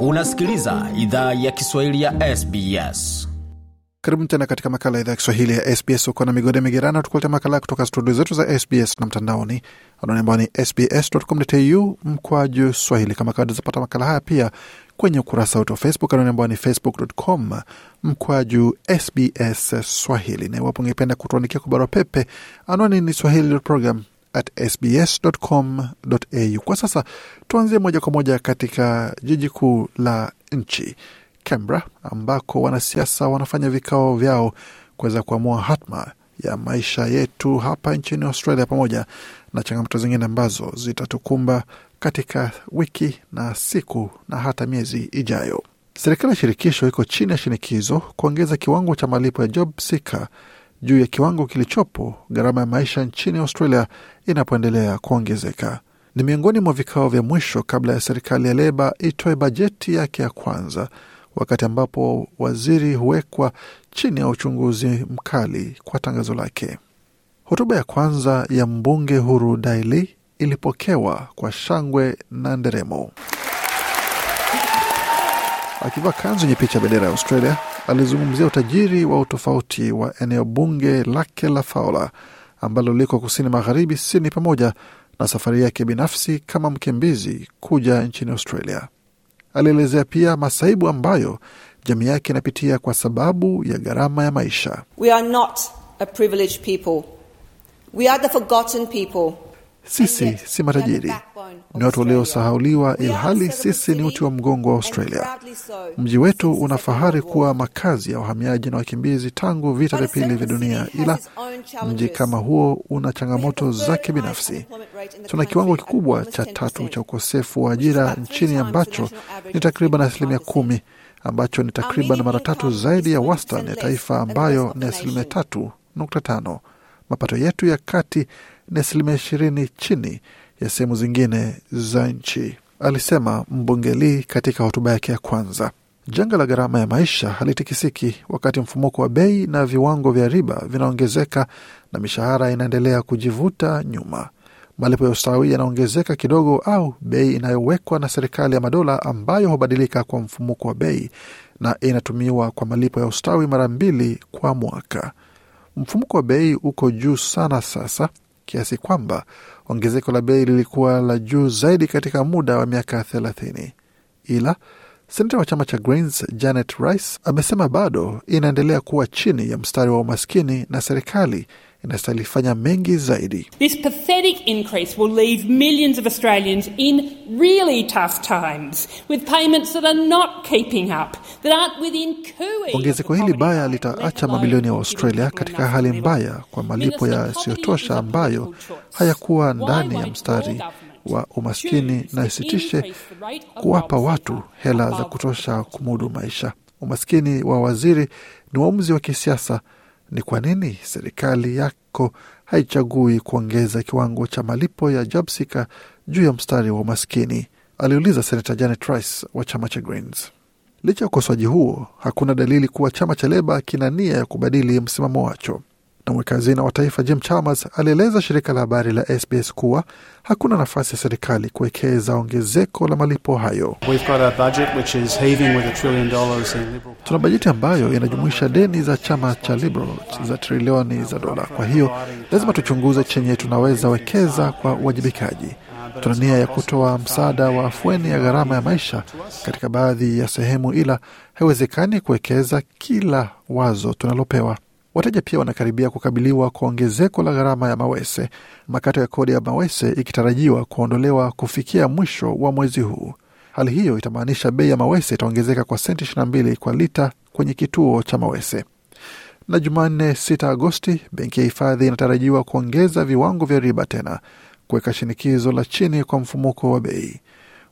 Unasikiliza idhaa ya Kiswahili ya SBS. Karibu tena katika makala idhaa ya Kiswahili ya SBS. Uko na migode migerano, tukuleta makala kutoka studio zetu za SBS na mtandaoni anaoni ambao ni sbs.com.au mkwaju swahili. Kama kawaida, zapata makala haya pia kwenye ukurasa wetu wa Facebook anaoni ambao ni facebook.com mkwaju SBS swahili, na iwapo ungependa kutuandikia kwa barua pepe, anwani ni swahili.program at sbs.com.au. Kwa sasa tuanzie moja kwa moja katika jiji kuu la nchi Canberra, ambako wanasiasa wanafanya vikao vyao kuweza kuamua hatma ya maisha yetu hapa nchini Australia, pamoja na changamoto zingine ambazo zitatukumba katika wiki na siku na hata miezi ijayo. Serikali ya shirikisho iko chini ya shinikizo kuongeza kiwango cha malipo ya job seeker juu ya kiwango kilichopo gharama ya maisha nchini Australia inapoendelea kuongezeka. Ni miongoni mwa vikao vya mwisho kabla ya serikali ya Leba itoe bajeti yake ya kwanza, wakati ambapo waziri huwekwa chini ya uchunguzi mkali kwa tangazo lake. Hotuba ya kwanza ya mbunge Huru Daily ilipokewa kwa shangwe na nderemo. Akivaa kanzu yenye picha bendera ya Australia, alizungumzia utajiri wa utofauti wa eneo bunge lake la Faula ambalo liko kusini magharibi Sydney, pamoja na safari yake binafsi kama mkimbizi kuja nchini Australia. Alielezea pia masaibu ambayo jamii yake inapitia kwa sababu ya gharama ya maisha. We are not a privileged people. We are the forgotten people. Sisi si matajiri, ni watu waliosahauliwa, ilhali sisi ni uti wa mgongo wa Australia. Mji wetu una fahari kuwa makazi ya wahamiaji na wakimbizi tangu vita vya pili vya dunia, ila mji kama huo una changamoto zake binafsi. Tuna kiwango kikubwa cha tatu cha ukosefu wa ajira nchini ambacho ni takriban asilimia kumi, ambacho ni takriban mara tatu zaidi ya wastani ya taifa ambayo ni asilimia tatu nukta tano. Mapato yetu ya kati ni asilimia ishirini chini ya sehemu zingine za nchi, alisema mbunge Lee katika hotuba yake ya kwanza. Janga la gharama ya maisha halitikisiki wakati mfumuko wa bei na viwango vya riba vinaongezeka na mishahara inaendelea kujivuta nyuma. Malipo ya ustawi yanaongezeka kidogo, au bei inayowekwa na serikali ya madola ambayo hubadilika kwa mfumuko wa bei na inatumiwa kwa malipo ya ustawi mara mbili kwa mwaka. Mfumuko wa bei uko juu sana sasa kiasi kwamba ongezeko la bei lilikuwa la juu zaidi katika muda wa miaka thelathini. Ila senata wa chama cha Greens Janet Rice amesema bado inaendelea kuwa chini ya mstari wa umaskini na serikali inastahili fanya mengi zaidi. This pathetic increase will leave millions of Australians in really tough times with payments that are not keeping up, that aren't within. Ongezeko hili baya litaacha mabilioni ya Australia katika hali mbaya kwa malipo yasiyotosha ambayo hayakuwa ndani ya mstari wa umaskini na isitishe kuwapa watu hela za kutosha kumudu maisha. Umaskini wa waziri ni uamuzi wa kisiasa. Ni kwa nini serikali yako haichagui kuongeza kiwango cha malipo ya job juu ya mstari wa umaskini? aliuliza senata Janet Rice wa chama cha Greens. Licha ya ukosoaji huo, hakuna dalili kuwa chama cha Leba kina nia ya kubadili msimamo wacho. Na mweka hazina wa taifa Jim Chalmers alieleza shirika la habari la SBS kuwa hakuna nafasi ya serikali kuwekeza ongezeko la malipo hayo. Tuna bajeti ambayo inajumuisha deni za chama cha Liberal za trilioni za dola. Kwa hiyo lazima tuchunguze chenye tunaweza wekeza kwa uwajibikaji. Tuna nia ya kutoa msaada wa afueni ya gharama ya maisha katika baadhi ya sehemu, ila haiwezekani kuwekeza kila wazo tunalopewa. Wateja pia wanakaribia kukabiliwa kwa ongezeko la gharama ya mawese, makato ya kodi ya mawese ikitarajiwa kuondolewa kufikia mwisho wa mwezi huu. Hali hiyo itamaanisha bei ya mawese itaongezeka kwa senti 22 kwa lita kwenye kituo cha mawese. Na Jumanne 6 Agosti, benki ya hifadhi inatarajiwa kuongeza viwango vya riba tena, kuweka shinikizo la chini kwa mfumuko wa bei.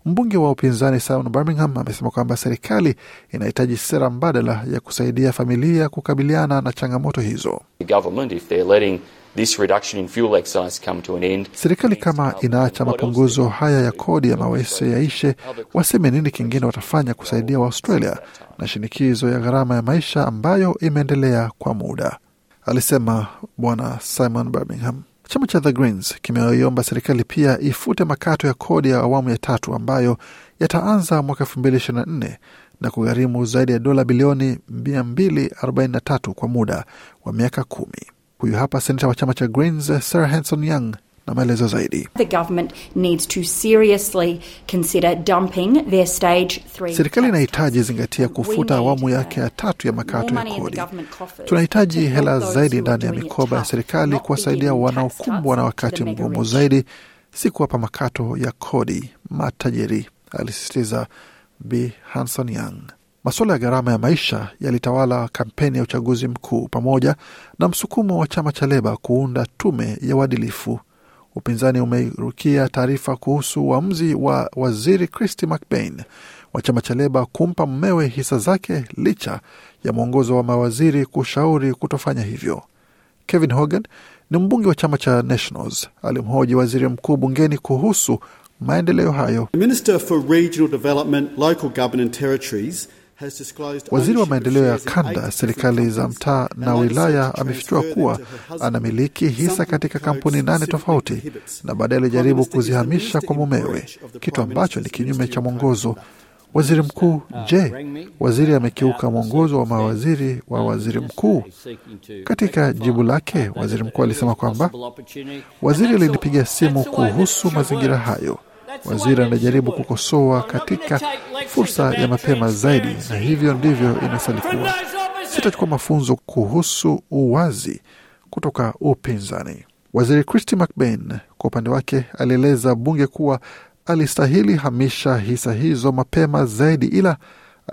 Mbunge wa upinzani Simon Birmingham amesema kwamba serikali inahitaji sera mbadala ya kusaidia familia kukabiliana na changamoto hizo. Serikali kama inaacha mapunguzo haya ya kodi ya mawese yaishe, waseme nini kingine watafanya kusaidia Waaustralia na shinikizo ya gharama ya maisha ambayo imeendelea kwa muda, alisema Bwana Simon Birmingham. Chama cha The Greens kimeiomba serikali pia ifute makato ya kodi ya awamu ya tatu ambayo yataanza mwaka 2024 na kugharimu zaidi ya dola bilioni 243 kwa muda wa miaka kumi. Huyu hapa senata wa chama cha Greens Sarah Hanson Young na maelezo zaidi. Serikali inahitaji zingatia kufuta awamu yake ya tatu ya makato ya kodi. Tunahitaji hela zaidi ndani ya mikoba ya serikali kuwasaidia wanaokumbwa na wakati mgumu zaidi, si kuwapa makato ya kodi matajiri, alisisitiza B Hanson Young. Masuala ya gharama ya maisha yalitawala kampeni ya uchaguzi mkuu pamoja na msukumo wa chama cha Leba kuunda tume ya uadilifu. Upinzani umerukia taarifa kuhusu uamuzi wa waziri Christy McBain wa chama cha Leba kumpa mmewe hisa zake licha ya mwongozo wa mawaziri kushauri kutofanya hivyo. Kevin Hogan ni mbunge wa chama cha Nationals, alimhoji waziri mkuu bungeni kuhusu maendeleo hayo. Waziri wa maendeleo ya kanda, serikali za mtaa na wilaya amefichua kuwa anamiliki hisa katika kampuni nane tofauti na baadaye alijaribu kuzihamisha kwa mumewe, kitu ambacho ni kinyume cha mwongozo. Waziri mkuu, je, waziri amekiuka mwongozo wa mawaziri wa waziri mkuu? Katika jibu lake, waziri mkuu alisema kwamba waziri alinipigia simu kuhusu mazingira hayo. Waziri anajaribu kukosoa katika fursa ya mapema zaidi, na hivyo ndivyo inasalikuwa. Sitachukua mafunzo kuhusu uwazi kutoka upinzani. Waziri Christy McBain kwa upande wake alieleza bunge kuwa alistahili hamisha hisa hizo mapema zaidi, ila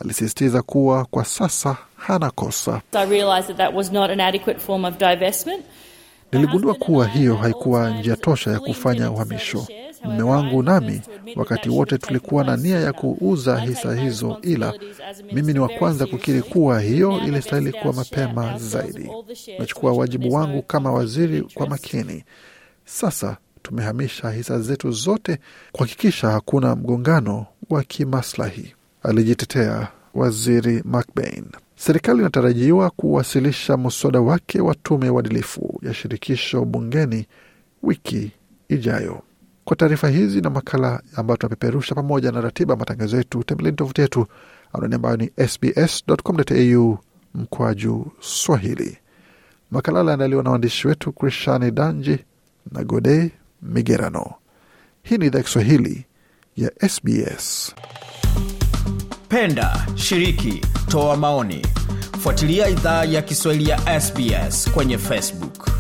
alisisitiza kuwa kwa sasa hana kosa. Niligundua kuwa hiyo haikuwa njia tosha ya kufanya uhamisho. Mume wangu nami wakati wote tulikuwa na nia ya kuuza hisa hizo, ila mimi ni wa kwanza kukiri kuwa hiyo ilistahili kuwa mapema zaidi. Nachukua wajibu wangu kama waziri kwa makini. Sasa tumehamisha hisa zetu zote kuhakikisha hakuna mgongano wa kimaslahi, alijitetea waziri McBain. Serikali inatarajiwa kuwasilisha mswada wake wa tume ya uadilifu ya shirikisho bungeni wiki ijayo. Kwa taarifa hizi na makala ambayo tunapeperusha pamoja na ratiba matangazo yetu, tembeleni tovuti yetu anwani ambayo ni sbs.com.au mkwaju Swahili. Makala aliandaliwa na waandishi wetu Krishani Danji na Gode Migerano. Hii ni idhaa Kiswahili ya SBS. Penda, shiriki, toa maoni, fuatilia idhaa ya Kiswahili ya SBS kwenye Facebook.